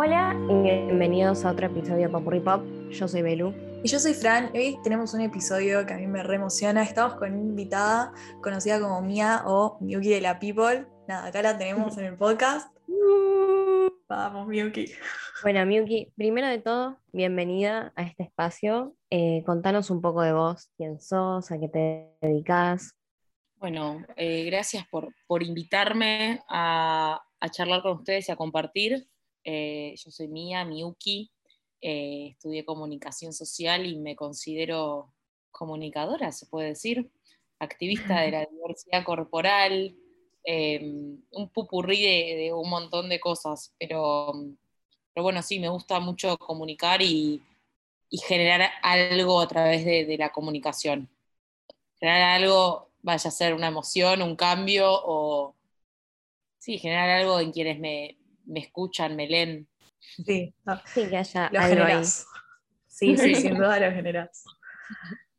Hola y bienvenidos a otro episodio de Popurri Pop. Yo soy Belu. Y yo soy Fran. Hoy tenemos un episodio que a mí me re emociona. Estamos con una invitada conocida como Mia o Miyuki de la People. Nada, acá la tenemos en el podcast. Vamos, Miyuki. Bueno, Miyuki, primero de todo, bienvenida a este espacio. Eh, contanos un poco de vos, quién sos, a qué te dedicas. Bueno, eh, gracias por, por invitarme a, a charlar con ustedes y a compartir. Eh, yo soy Mía, Miyuki, eh, estudié comunicación social y me considero comunicadora, se puede decir, activista de la diversidad corporal, em, un pupurrí de, un montón de cosas, pero, pero bueno, sí, me gusta mucho comunicar y, generar algo a través de, la comunicación. Generar algo, vaya a ser una emoción, un cambio o, sí, generar algo en quienes me, me escuchan, me leen. Sí, sí que haya lo generás. Sí, sí, sin duda lo generás.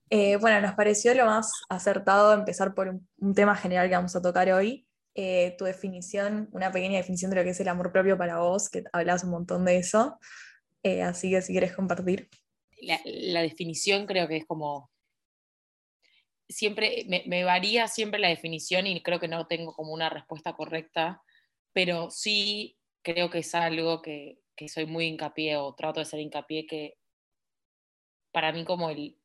Eh, bueno, nos pareció lo más acertado empezar por un, tema general que vamos a tocar hoy. Eh, tu definición, una pequeña definición de lo que es el amor propio para vos, que hablas un montón de eso. Eh, así que si quieres compartir. La, definición creo que es como. Siempre me, me varía siempre la definición y creo que no tengo como una respuesta correcta, pero sí creo que es algo que, soy muy hincapié o trato de ser hincapié que para mí como el,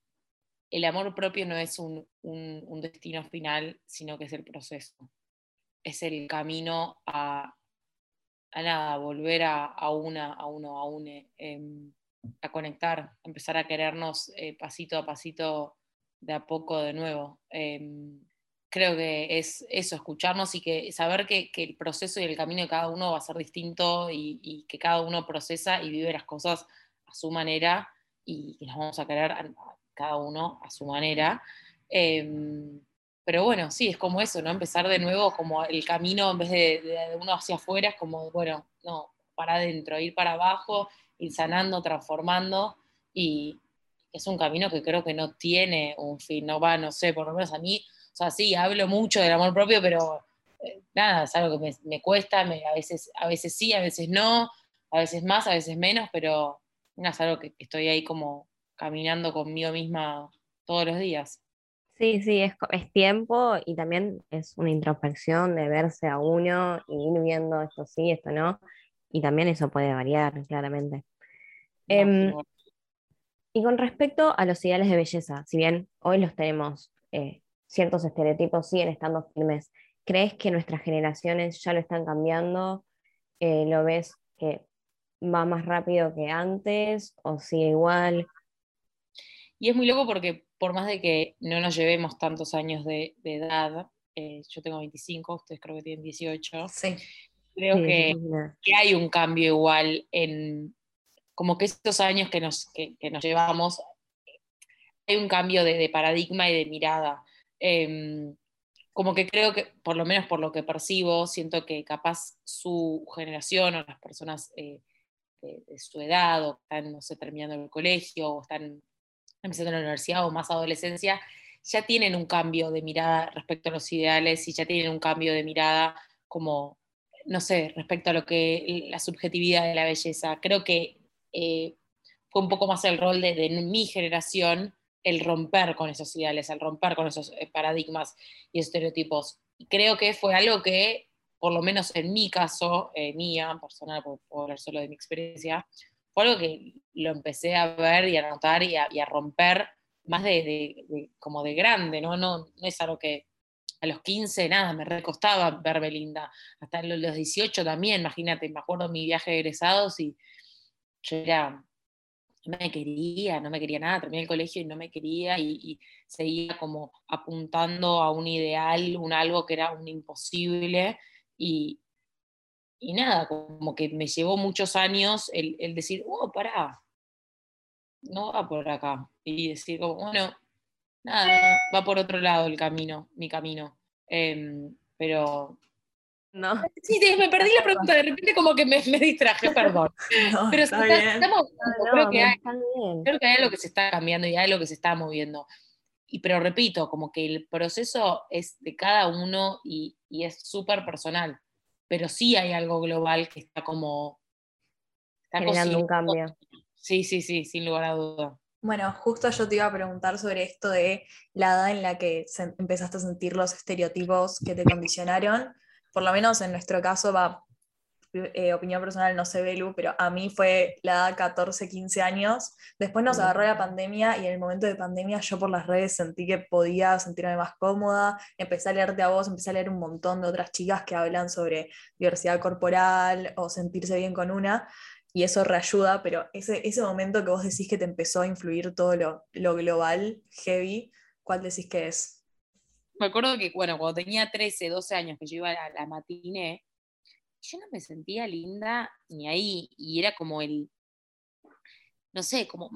el amor propio no es un, destino final, sino que es el proceso. Es el camino a, a nada, volver a, una, a uno, a une, em, a conectar, empezar a querernos eh, pasito a pasito de a poco de nuevo. Em, creo que es eso, escucharnos y que saber que, el proceso y el camino de cada uno va a ser distinto y, que cada uno procesa y vive las cosas a su manera y que nos vamos a querer cada uno a su manera. Em, pero bueno, sí, es como eso, ¿no? Empezar de nuevo como el camino en vez de, de uno hacia afuera, es como, bueno, no, para adentro, ir para abajo, ir sanando, transformando y es un camino que creo que no tiene un fin, no va, no sé, por lo menos a mí o sea, sí, hablo mucho del amor propio, pero eh, nada, es algo que me, cuesta, a, veces, a veces sí, a veces no, a veces más, a veces menos, pero es algo que estoy ahí como caminando conmigo misma todos los días. Sí, sí, es, es, tiempo y también es una introspección de verse a uno y ir viendo esto sí, esto no, y también eso puede variar, claramente. Em, y con respecto a los ideales de belleza, si bien hoy los tenemos eh, ciertos estereotipos siguen estando firmes. ¿Crees que nuestras generaciones ya lo están cambiando? Eh, ¿Lo ves que va más rápido que antes o sigue igual? Y es muy loco porque por más de que no nos llevemos tantos años de, edad, eh, yo tengo 25, ustedes creo que tienen 18, sí. creo que, hay un cambio igual en como que estos años que nos, nos llevamos, hay un cambio de paradigma y de mirada. Em, como que creo que, por lo menos por lo que percibo, siento que capaz su generación o las personas eh, de, su edad o están, no sé, terminando el colegio o están empezando la universidad o más adolescencia, ya tienen un cambio de mirada respecto a los ideales y ya tienen un cambio de mirada como, no sé, respecto a lo que la subjetividad de la belleza. Creo que eh, fue un poco más el rol de mi generación el romper con esos ideales, el romper con esos eh, paradigmas y estereotipos. creo que fue algo que, por lo menos en mi caso, eh, mía, personal, por, hablar solo de mi experiencia, fue algo que lo empecé a ver y a notar y a, romper más de, como de grande, ¿no? ¿no? No es algo que a los 15, nada, me recostaba ver Belinda. Hasta los 18 también, imagínate, me acuerdo mi viaje de egresados y yo era no me quería, no me quería nada, terminé el colegio y no me quería y, seguía como apuntando a un ideal, un algo que era un imposible y, y nada, como que me llevó muchos años el, decir, oh, pará, no va por acá. Y decir, como, bueno, nada, va por otro lado el camino, mi camino. Em, pero no. Sí, me perdí la pregunta, de repente como que me, distraje, perdón. Pero está estamos, creo, que hay, creo que hay algo que se está cambiando y hay algo que se está moviendo. Y, pero repito, como que el proceso es de cada uno y, y es súper personal. Pero sí hay algo global que está como generando un cambio. Sí, sí, sí, sin lugar a duda. Bueno, justo yo te iba a preguntar sobre esto de la edad en la que empezaste a sentir los estereotipos que te condicionaron. Por lo menos en nuestro caso va eh, opinión personal, no sé, Belu, pero a mí fue la edad 14, 15 años. Después nos agarró la pandemia y en el momento de pandemia yo por las redes sentí que podía sentirme más cómoda. Empecé a leerte a vos, empecé a leer un montón de otras chicas que hablan sobre diversidad corporal o sentirse bien con una. Y eso reayuda, pero ese, ese momento que vos decís que te empezó a influir todo lo, lo global, heavy, ¿cuál decís que es? Me acuerdo que, bueno, cuando tenía 13, 12 años que yo iba a la, matiné, yo no me sentía linda ni ahí, y era como el, no sé, como,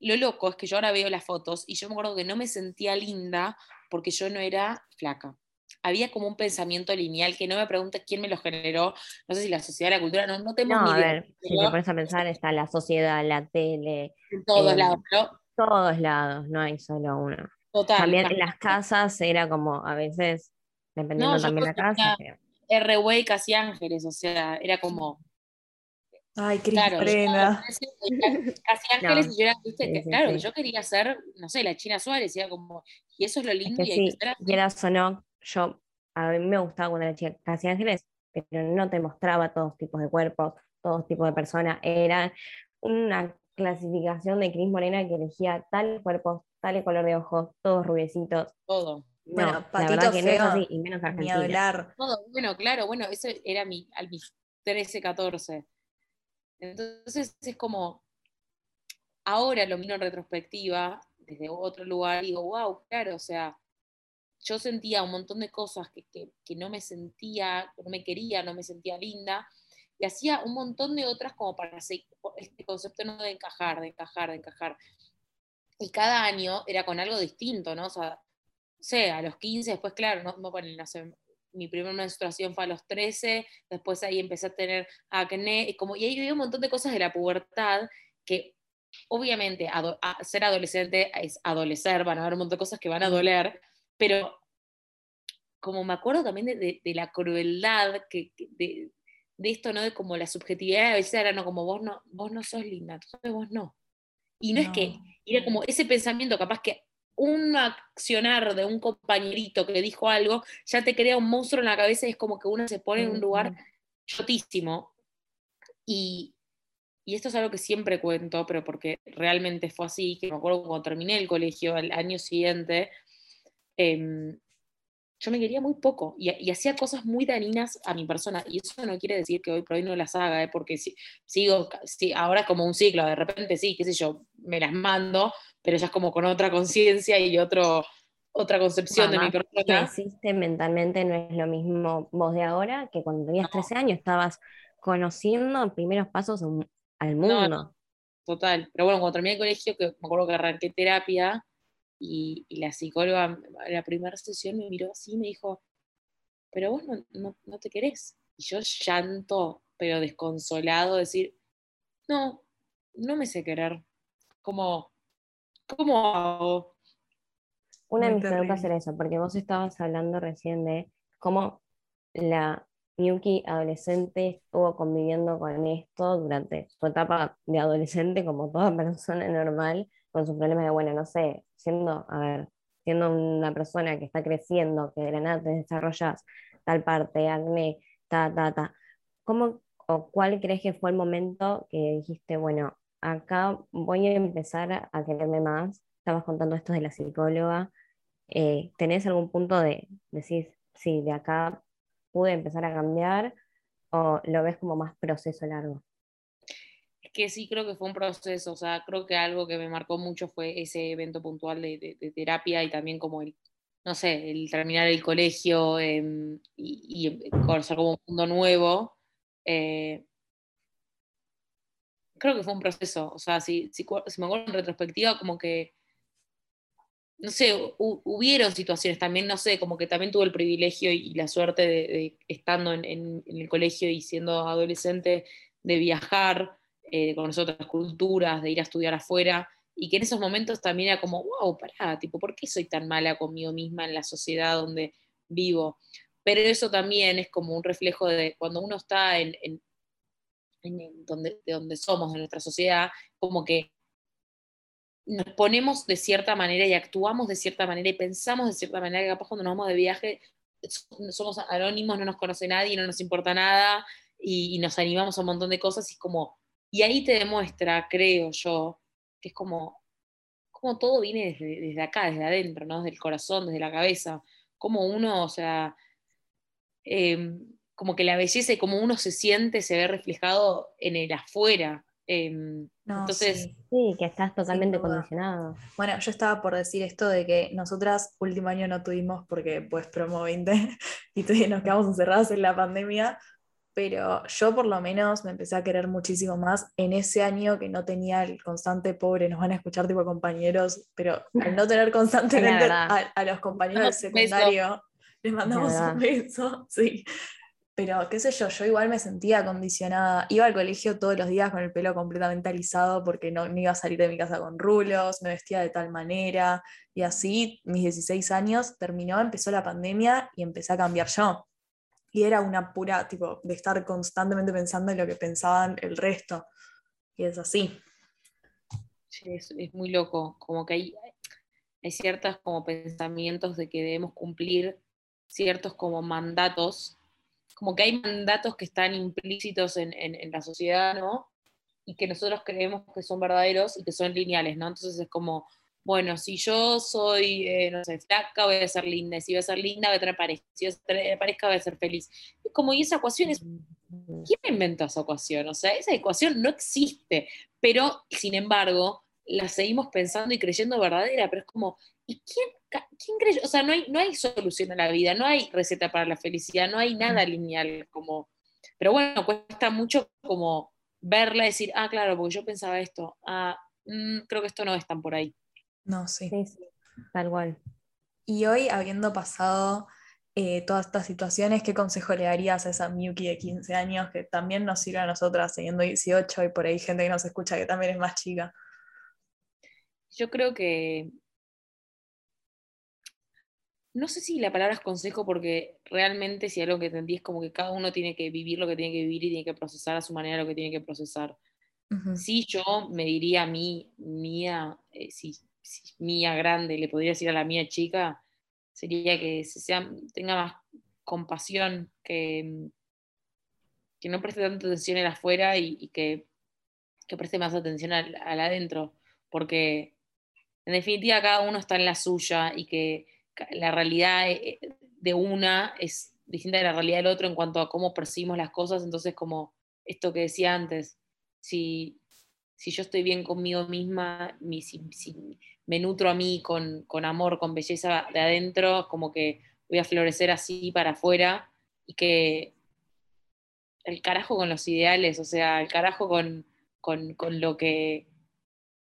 lo loco es que yo ahora veo las fotos y yo me acuerdo que no me sentía linda porque yo no era flaca. Había como un pensamiento lineal que no me preguntes quién me lo generó, no sé si la sociedad, la cultura, no, no tengo no, ni a ver, si te pones a pensar, está la sociedad, la tele, En todos eh, lados, ¿no? todos lados, no hay solo uno. Total. También en las casas era como, a veces, dependiendo yo también la casa, R-Way casi ángeles, o sea, era como. Ay, Cris Claro, Prena. casi ángeles No, y yo era, viste, sí, que, sí, claro, sí. yo quería ser, no sé, la China Suárez, y era como, y eso es lo Es lindo que y sí, quieras o no, yo, a mí me gustaba cuando era chica Casi Ángeles, pero no te mostraba todos tipos de cuerpos, todos tipos de personas. Era una clasificación de Cris Morena que elegía tal cuerpo, tal color de ojos, todos rubiecitos. todo. No, Bueno, la Patito que no es Feo, así, y menos Ni Argentina. hablar. Todo, bueno, claro, bueno, eso era mi, a mis 13, 14. Entonces es como, ahora lo miro en retrospectiva, desde otro lugar, y digo, wow, claro, o sea, yo sentía un montón de cosas que, que, que no me sentía, no me quería, no me sentía linda, y hacía un montón de otras como para hacer este concepto no de encajar, de encajar, de encajar. Y cada año era con algo distinto, ¿no? O sea, no sé, a los 15, después, claro, no, no, ponen, no sé, mi primera menstruación fue a los 13, después ahí empecé a tener acné, y, como, y ahí había un montón de cosas de la pubertad que obviamente ado- a- ser adolescente es adolecer, van a haber un montón de cosas que van a doler, pero como me acuerdo también de, de- de la crueldad que, que- de, de esto, ¿no? De como la subjetividad a veces era, no, como vos no, vos no sos linda, entonces vos no. Y no, es que, era como ese pensamiento, capaz que un accionar de un compañerito que dijo algo, ya te crea un monstruo en la cabeza y es como que uno se pone en un lugar chotísimo. Y, y esto es algo que siempre cuento, pero porque realmente fue así, que me acuerdo cuando terminé el colegio al año siguiente, em, yo me quería muy poco y, y hacía cosas muy dañinas a mi persona. Y eso no quiere decir que hoy por hoy no las haga, ¿eh? porque si- sigo, ahora es como un ciclo, de repente sí, qué sé yo, me las mando, pero ya es como con otra conciencia y otro, otra concepción de mi persona. mentalmente, no es lo mismo vos de ahora que cuando tenías 13 años estabas conociendo primeros pasos al No, mundo. Total. Pero bueno, cuando terminé el colegio, que me acuerdo que arranqué terapia y, y la psicóloga, la primera sesión me miró así y me dijo, pero vos no, no, no te querés. Y yo llanto, pero desconsolado, decir, no, no me sé querer. Como, ¿cómo hago? Una de mis preguntas era eso, porque vos estabas hablando recién de cómo la Miyuki adolescente estuvo conviviendo con esto durante su etapa de adolescente, como toda persona normal, con sus problemas de, bueno, no sé, siendo, a ver, siendo una persona que está creciendo, que de la nada te desarrollas tal parte, acné, ta, ta, ta. ¿Cómo o cuál crees que fue el momento que dijiste, bueno, acá voy a empezar a, quererme más? Estabas contando esto de la psicóloga. Eh, ¿tenés algún punto de decir, sí, de acá pude empezar a cambiar? ¿O lo ves como más proceso largo? Que sí creo que fue un proceso, o sea, creo que algo que me marcó mucho fue ese evento puntual de, de- terapia y también como el, no sé, el terminar el colegio em, y, y conocer como un mundo nuevo. eh, creo que fue un proceso, o sea, si, si, me acuerdo en retrospectiva, como que, no sé, hu- hubieron situaciones también, no sé, como que también tuve el privilegio y, la suerte de, estando en el colegio y siendo adolescente, de viajar, eh, conocer otras culturas, de ir a estudiar afuera, y que en esos momentos también era como, wow, pará, tipo, ¿por qué soy tan mala conmigo misma en la sociedad donde vivo? Pero eso también es como un reflejo de cuando uno está en, donde, de donde somos, de nuestra sociedad, como que nos ponemos de cierta manera y actuamos de cierta manera y pensamos de cierta manera que capaz cuando nos vamos de viaje somos anónimos, no nos conoce nadie, no nos importa nada y, nos animamos a un montón de cosas y como, y ahí te demuestra, creo yo, que es como, como todo viene desde, desde acá, desde adentro, ¿no? Desde el corazón, desde la cabeza, como uno, o sea, em, como que la belleza y como uno se siente se ve reflejado en el afuera. Em, entonces, sí. que estás totalmente condicionado. Bueno, yo estaba por decir esto de que nosotras último año no tuvimos porque pues promo 20 y nos quedamos encerradas en la pandemia, pero yo por lo menos me empecé a querer muchísimo más en ese año que no tenía el constante pobre, nos van a escuchar tipo compañeros, pero al no tener constantemente a, los compañeros del secundario, les mandamos un beso, sí. Pero qué sé yo, yo igual me sentía condicionada. Iba al colegio todos los días con el pelo completamente alisado porque no, no, iba a salir de mi casa con rulos, me vestía de tal manera. Y así, mis 16 años terminó, empezó la pandemia y empecé a cambiar yo. Y era una pura, tipo, de estar constantemente pensando en lo que pensaban el resto. Y es así. Sí, es, es muy loco. Como que hay, hay ciertos como pensamientos de que debemos cumplir ciertos como mandatos como que hay mandatos que están implícitos en, la sociedad, ¿no? Y que nosotros creemos que son verdaderos y que son lineales, ¿no? Entonces es como, bueno, si yo soy, eh, no sé, flaca, voy a ser linda, si voy a ser linda, voy a tener pareja, si voy a tener pareja, voy a ser feliz. Es como, y esa ecuación es, ¿quién inventó esa ecuación? O sea, esa ecuación no existe, pero, sin embargo, la seguimos pensando y creyendo verdadera, pero es como, ¿y quién ¿quién cree? O sea, no hay, no hay solución a la vida, no hay receta para la felicidad, no hay nada lineal como... Pero bueno, cuesta mucho como verla y decir, ah, claro, porque yo pensaba esto, ah, mm, creo que esto no es tan por ahí. No, sí. Sí, tal cual. Y hoy, habiendo pasado eh, todas estas situaciones, ¿qué consejo le darías a esa Miyuki de 15 años que también nos sirve a nosotras, teniendo 18 y por ahí gente que nos escucha que también es más chica? Yo creo que no sé si la palabra es consejo, porque realmente si algo que entendí es como que cada uno tiene que vivir lo que tiene que vivir y tiene que procesar a su manera lo que tiene que procesar. Si yo me diría a mí, mía, eh, si, mía grande, le podría decir a la mía chica, sería que se sea, tenga más compasión, que, que no preste tanta atención en afuera y, que, que, preste más atención al, al adentro, porque en definitiva cada uno está en la suya y que la realidad eh, de una es distinta de la realidad del otro en cuanto a cómo percibimos las cosas, entonces como esto que decía antes, si, si yo estoy bien conmigo misma, si, me nutro a mí con, amor, con belleza de adentro, como que voy a florecer así para afuera y que el carajo con los ideales, o sea, el carajo con, con lo que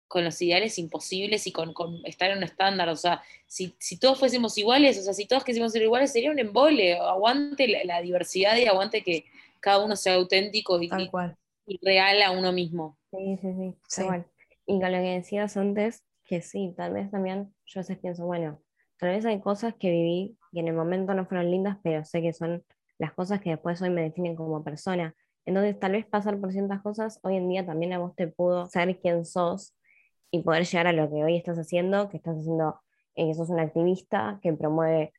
con los ideales imposibles y con, estar en un estándar. O sea, si, todos fuésemos iguales, o sea, si todos quisiéramos ser iguales, sería un embole. Aguante la, diversidad y aguante que cada uno sea auténtico y, real a uno mismo. Sí, sí, sí. sí. Y con lo que decías antes, que sí, tal vez también yo a veces pienso, bueno, tal vez hay cosas que viví y en el momento no fueron lindas, pero sé que son las cosas que después hoy me definen como persona. Entonces, tal vez pasar por ciertas cosas hoy en día también a vos te pudo saber quién sos y poder llegar a lo que hoy estás haciendo, que estás haciendo, eh, que sos un activista que promueve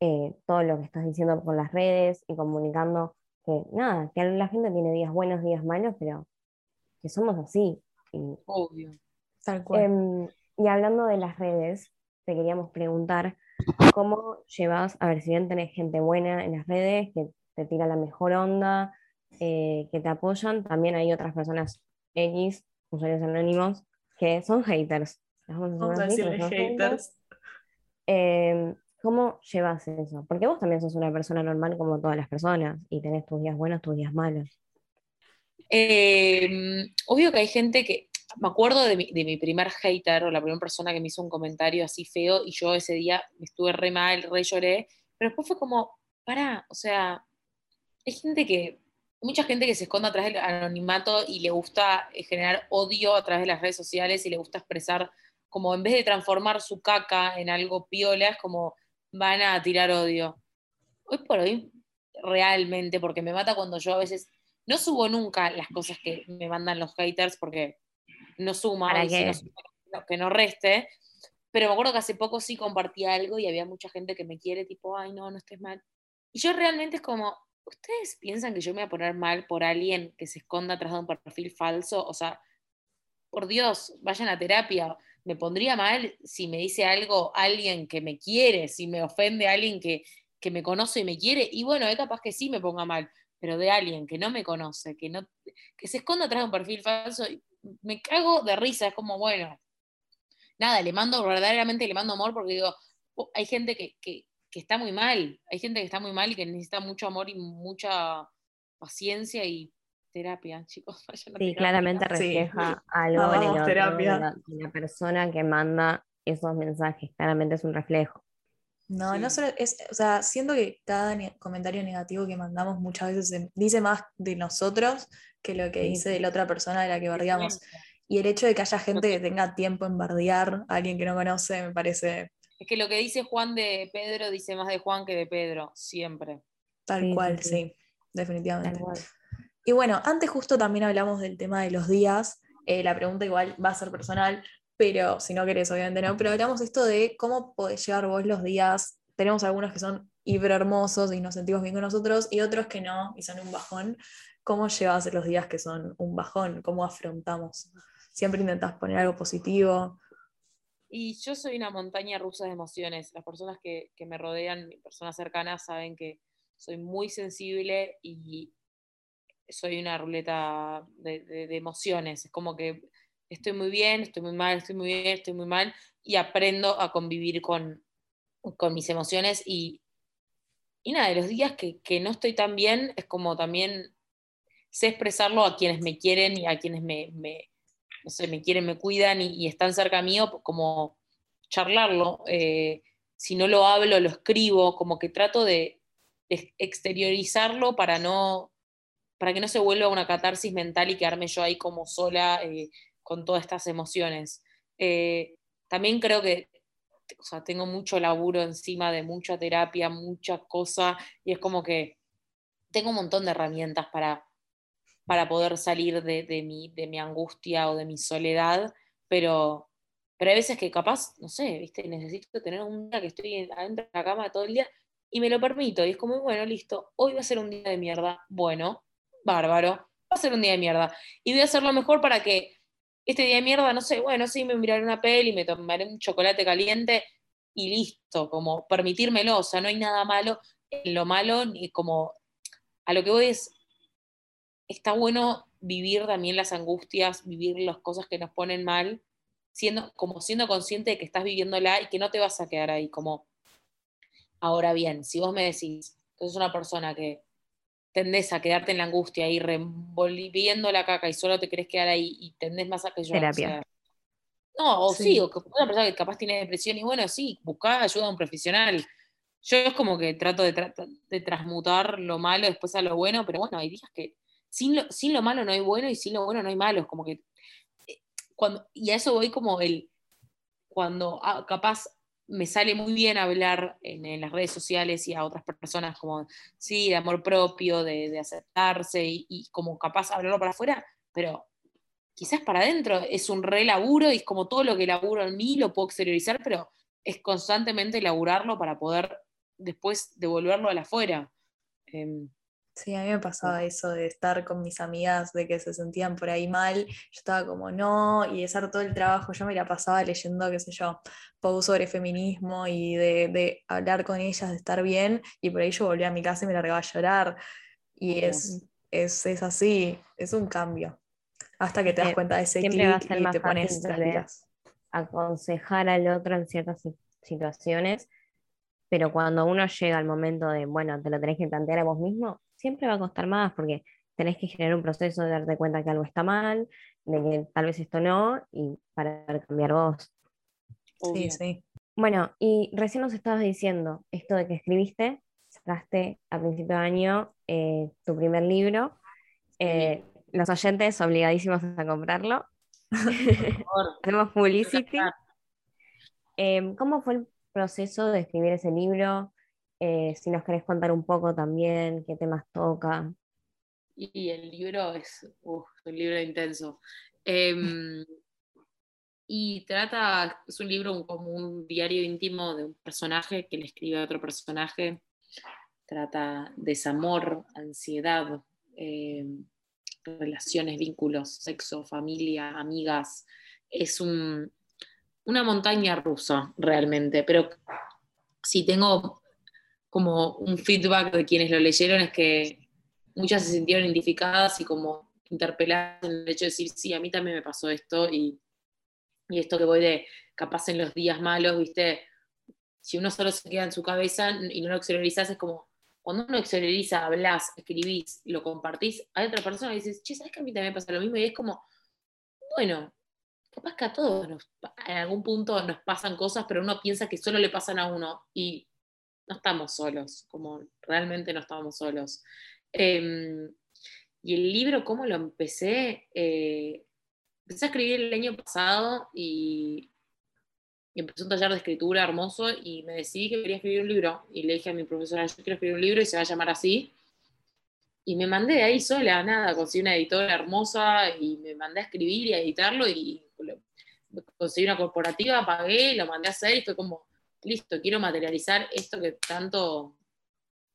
eh, todo lo que estás diciendo por las redes y comunicando que nada, que la gente tiene días buenos, días malos, pero que somos así. Obvio. Tal cual. Em, y hablando de las redes, te queríamos preguntar cómo llevas, a ver, si bien tenés gente buena en las redes, que te tira la mejor onda, eh, que te apoyan, también hay otras personas X, usuarios anónimos, que son haters. Vamos a decirle haters. Em, ¿Cómo llevas eso? Porque vos también sos una persona normal como todas las personas y tenés tus días buenos, tus días malos. Em, obvio que hay gente que, me acuerdo de mi, de mi, primer hater o la primera persona que me hizo un comentario así feo y yo ese día me estuve re mal, re lloré, pero después fue como, para, o sea, hay gente que mucha gente que se esconde atrás del anonimato y le gusta eh, generar odio a través de las redes sociales y le gusta expresar, como en vez de transformar su caca en algo piola, es como van a tirar odio. Hoy por hoy, realmente, porque me mata cuando yo a veces No subo nunca las cosas que me mandan los haters porque no suma, que no reste. Pero me acuerdo que hace poco sí compartí algo y había mucha gente que me quiere, tipo, ay, no, no estés mal. Y yo realmente es como, ¿ustedes piensan que yo me voy a poner mal por alguien que se esconda atrás de un perfil falso? O sea, por Dios, vayan a terapia. Me pondría mal si me dice algo alguien que me quiere, si me ofende alguien que, que me conoce y me quiere. Y bueno, es capaz que sí me ponga mal, pero de alguien que no me conoce, que, no, que se esconda atrás de un perfil falso, me cago de risa. Es como, bueno, nada, le mando, verdaderamente le mando amor porque digo, oh, hay gente que, está muy mal, hay gente que está muy mal y que necesita mucho amor y mucha paciencia y terapia, chicos. sí, claramente refleja algo en la, la, persona que manda esos mensajes, claramente es un reflejo. No, no solo es, o sea, siento que cada comentario negativo que mandamos muchas veces dice más de nosotros que lo que dice de la otra persona de la que bardeamos. Y el hecho de que haya gente que tenga tiempo en bardear a alguien que no conoce me parece. Es que lo que dice Juan de Pedro dice más de Juan que de Pedro, siempre. Tal cual, sí, definitivamente. Y bueno, antes justo también hablamos del tema de los días. Eh, la pregunta igual va a ser personal, pero si no querés, obviamente no. Pero hablamos esto de cómo podés llevar vos los días. Tenemos algunos que son hiper hermosos y nos sentimos bien con nosotros, y otros que no, y son un bajón. ¿Cómo llevas los días que son un bajón? ¿Cómo afrontamos? siempre intentas poner algo positivo. Y yo soy una montaña rusa de emociones. Las personas que, me rodean, personas cercanas, saben que soy muy sensible y soy una ruleta de, emociones. Es como que estoy muy bien, estoy muy mal, estoy muy bien, estoy muy mal, y aprendo a convivir con, mis emociones. Y, y nada, de los días que, no estoy tan bien, es como también sé expresarlo a quienes me quieren y a quienes me, no sé, me quieren, me cuidan y, están cerca mío, como charlarlo. Eh, si no lo hablo, lo escribo, como que trato de, exteriorizarlo para no para que no se vuelva una catarsis mental y quedarme yo ahí como sola eh, con todas estas emociones. Eh, también creo que o sea, tengo mucho laburo encima de mucha terapia, mucha cosa, y es como que tengo un montón de herramientas para, para poder salir de, mi, de mi angustia o de mi soledad, pero, pero hay veces que capaz, no sé, ¿viste? necesito tener un día que estoy adentro de la cama todo el día y me lo permito, y es como, bueno, listo, hoy va a ser un día de mierda, bueno, bárbaro, va a ser un día de mierda, y voy a hacer lo mejor para que este día de mierda, no sé, bueno, sí, me miraré una peli, me tomaré un chocolate caliente y listo, como permitírmelo, o sea, no hay nada malo en lo malo, ni como a lo que voy es, está bueno vivir también las angustias, vivir las cosas que nos ponen mal, siendo, como siendo consciente de que estás viviéndola y que no te vas a quedar ahí. Como, ahora bien, si vos me decís, que sos una persona que tendés a quedarte en la angustia y revolviendo la caca y solo te querés quedar ahí y tendés más a que yo. Terapia. no, o sí. o que una persona que capaz tiene depresión y bueno, sí, buscá ayuda a un profesional. Yo es como que trato de, de transmutar lo malo después a lo bueno, pero bueno, hay días que sin lo, malo no hay bueno y sin lo bueno no hay malo. como que, eh, cuando, y a eso voy como el, cuando ah, capaz me sale muy bien hablar en, las redes sociales y a otras personas como, sí, de amor propio, de, aceptarse y, como capaz hablarlo para afuera, pero quizás para adentro es un re laburo y es como todo lo que laburo en mí lo puedo exteriorizar, pero es constantemente laburarlo para poder después devolverlo a la afuera. Em, Sí, a mí me pasaba eso de estar con mis amigas, de que se sentían por ahí mal, yo estaba como no, y de hacer todo el trabajo, yo me la pasaba leyendo, qué sé yo, post sobre feminismo y de, hablar con ellas, de estar bien, y por ahí yo volvía a mi casa y me largaba a llorar, y es, es, así, es un cambio, hasta que te das cuenta de ese clic y te pones las aconsejar al otro en ciertas situaciones, pero cuando uno llega al momento de, bueno, te lo tenés que plantear a vos mismo, siempre va a costar más porque tenés que generar un proceso de darte cuenta que algo está mal, de que tal vez esto no, y para cambiar vos. Sí, sí. Bueno, y recién nos estabas diciendo esto de que escribiste, sacaste a principio de año eh, tu primer libro. Eh, los oyentes obligadísimos a comprarlo. Hacemos publicity. Em, ¿Cómo fue el proceso de escribir ese libro? Eh, si nos querés contar un poco también qué temas toca. Y el libro es un libro intenso. Em, y trata, es un libro como un diario íntimo de un personaje que le escribe a otro personaje. Trata desamor, ansiedad, em, relaciones, vínculos, sexo, familia, amigas. Es un, una montaña rusa realmente, pero si tengo como un feedback de quienes lo leyeron es que muchas se sintieron identificadas y como interpeladas en el hecho de decir, sí, a mí también me pasó esto y, y esto que voy de capaz en los días malos, viste, si uno solo se queda en su cabeza y no lo exteriorizas, es como, cuando uno exterioriza, hablas, escribís, lo compartís, hay otra persona que dices, che, ¿sabes que a mí también me pasa lo mismo? Y es como, bueno, capaz que a todos en algún punto nos pasan cosas, pero uno piensa que solo le pasan a uno y no estamos solos, como realmente no estamos solos. Em, y el libro, ¿cómo lo empecé? Eh, empecé a escribir el año pasado y, y, empecé un taller de escritura hermoso y me decidí que quería escribir un libro. Y le dije a mi profesora, yo quiero escribir un libro y se va a llamar así. Y me mandé ahí sola, nada, conseguí una editora hermosa y me mandé a escribir y a editarlo y conseguí una corporativa, pagué, lo mandé a hacer y fue como, listo, quiero materializar esto que tanto,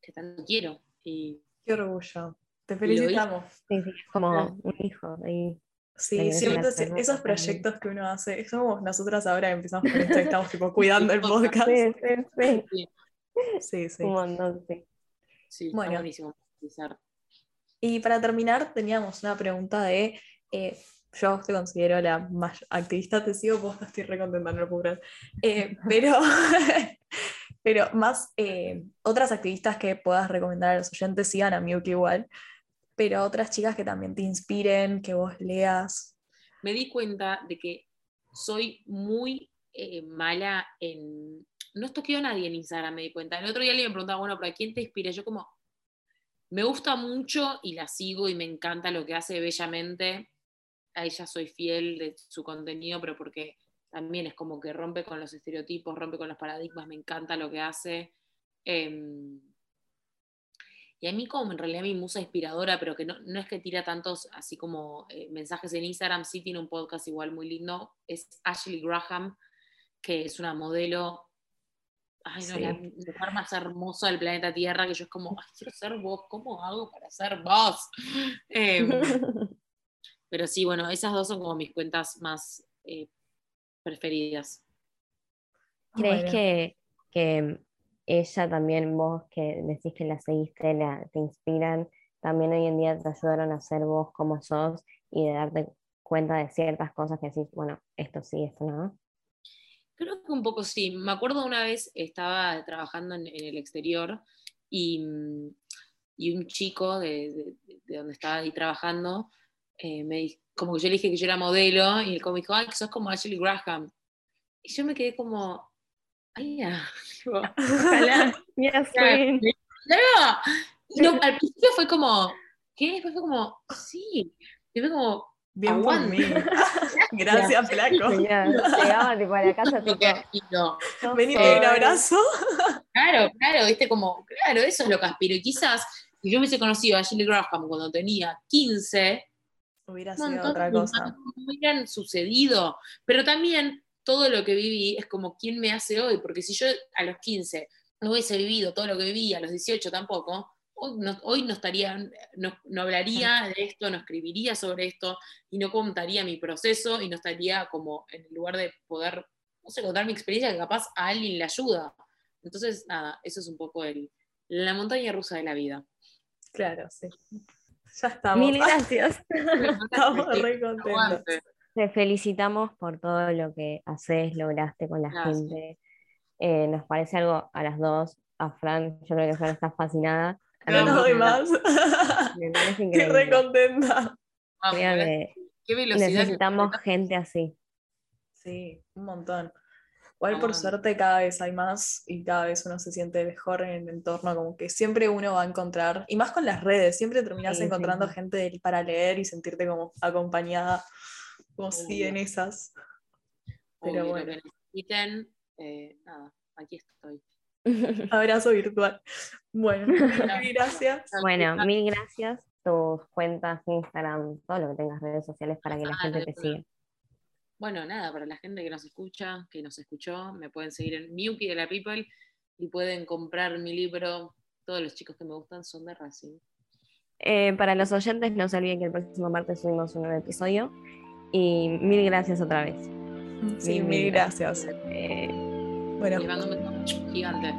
que tanto quiero. Y Qué orgullo. Te felicitamos. Sí, sí, es como un hijo. Ahí. Sí, siempre esos proyectos que uno hace, somos nosotras ahora empezamos con esto y estamos tipo cuidando el podcast. Sí, sí, sí. Sí, sí. Un montón, sí. Sí, Bueno. buenísimo. Y para terminar, teníamos una pregunta de, eh, yo te considero la más activista, te sigo, vos estoy re contenta, no lo puedo creer. Eh, pero, pero más eh, otras activistas que puedas recomendar a los oyentes, sigan a Miyuki igual, pero otras chicas que también te inspiren, que vos leas. Me di cuenta de que soy muy eh, mala en... No estoqueo a nadie en Instagram, me di cuenta. El otro día alguien me preguntaba, bueno, ¿pero a quién te inspira? Yo como, me gusta mucho y la sigo y me encanta lo que hace bellamente. A ella soy fiel de su contenido, pero porque también es como que rompe con los estereotipos, rompe con los paradigmas, me encanta lo que hace. Em, y a mí como en realidad mi musa inspiradora, pero que no, no es que tira tantos así como eh, mensajes en Instagram, sí tiene un podcast igual muy lindo, es Ashley Graham, que es una modelo, ay no, Sí. la mujer más hermosa del planeta Tierra, que yo es como, ay, quiero ser vos, ¿cómo hago para ser vos? Em, pero sí, bueno, esas dos son como mis cuentas más eh, preferidas. ¿Crees Bueno. que, que ella también, vos que decís que la seguiste, la, te inspiran, también hoy en día te ayudaron a ser vos como sos y de darte cuenta de ciertas cosas que decís, bueno, esto sí, esto no? Creo que un poco sí. Me acuerdo una vez estaba trabajando en, en el exterior y, mm, y un chico de, de- de donde estaba ahí trabajando, eh, me, como que yo le dije que yo era modelo y él como dijo, ay, que sos como Ashley Graham. Y yo me quedé como, ay, ya. Ojalá. Yes. ¡No! Y no, al principio fue como, ¿qué? Después fue como, sí. Y fue como, Bien por Aguante. mí. Gracias, flaco. Llegaba tipo a la casa, tipo, no. un abrazo. Claro, claro, viste, como, claro, eso es lo que aspiro. Y quizás, si yo hubiese conocido a Ashley Graham cuando tenía 15, Hubiera sido otra cosa. no hubieran sucedido. Pero también todo lo que viví es como quién me hace hoy, porque si yo a los 15 no hubiese vivido todo lo que viví, a los 18 tampoco, hoy no, hoy no estaría, no, no hablaría de esto, no escribiría sobre esto, y no contaría mi proceso, y no estaría como en el lugar de poder, no sé, contar mi experiencia que capaz a alguien le ayuda. Entonces, nada, eso es un poco el, la montaña rusa de la vida. Claro, sí. Ya estamos. Mil gracias. Estamos re contentos. Te felicitamos por todo lo que haces, lograste con la Gracias. gente. Eh, nos parece algo a las dos. A Fran, yo creo que Fran está fascinada. No nos doy más. Me parece Estoy increíble. re contenta. Vamos, Creo Qué velocidad que- necesitamos gente así. Sí, un montón. Igual por suerte cada vez hay más y cada vez uno se siente mejor en el entorno, como que siempre uno va a encontrar, y más con las redes, siempre terminas Sí, encontrando sí. gente para leer y sentirte como acompañada, como si en esas. Obvio, Pero lo bueno. que necesiten, eh, nada, aquí estoy. Abrazo virtual. Bueno, mil gracias. Bueno, mil gracias. tus cuentas, Instagram, todo lo que tengas redes sociales para que la Ah, gente te siga. Bueno, nada, para la gente que nos escucha, que nos escuchó, me pueden seguir en Miuki de la People y pueden comprar mi libro. Todos los chicos que me gustan son de Racing. Eh, para los oyentes, no se olviden que el próximo martes subimos un nuevo episodio. Y mil gracias otra vez. Sí, Mil, mil mil gracias. Eh, Bueno, Les mando un gigante.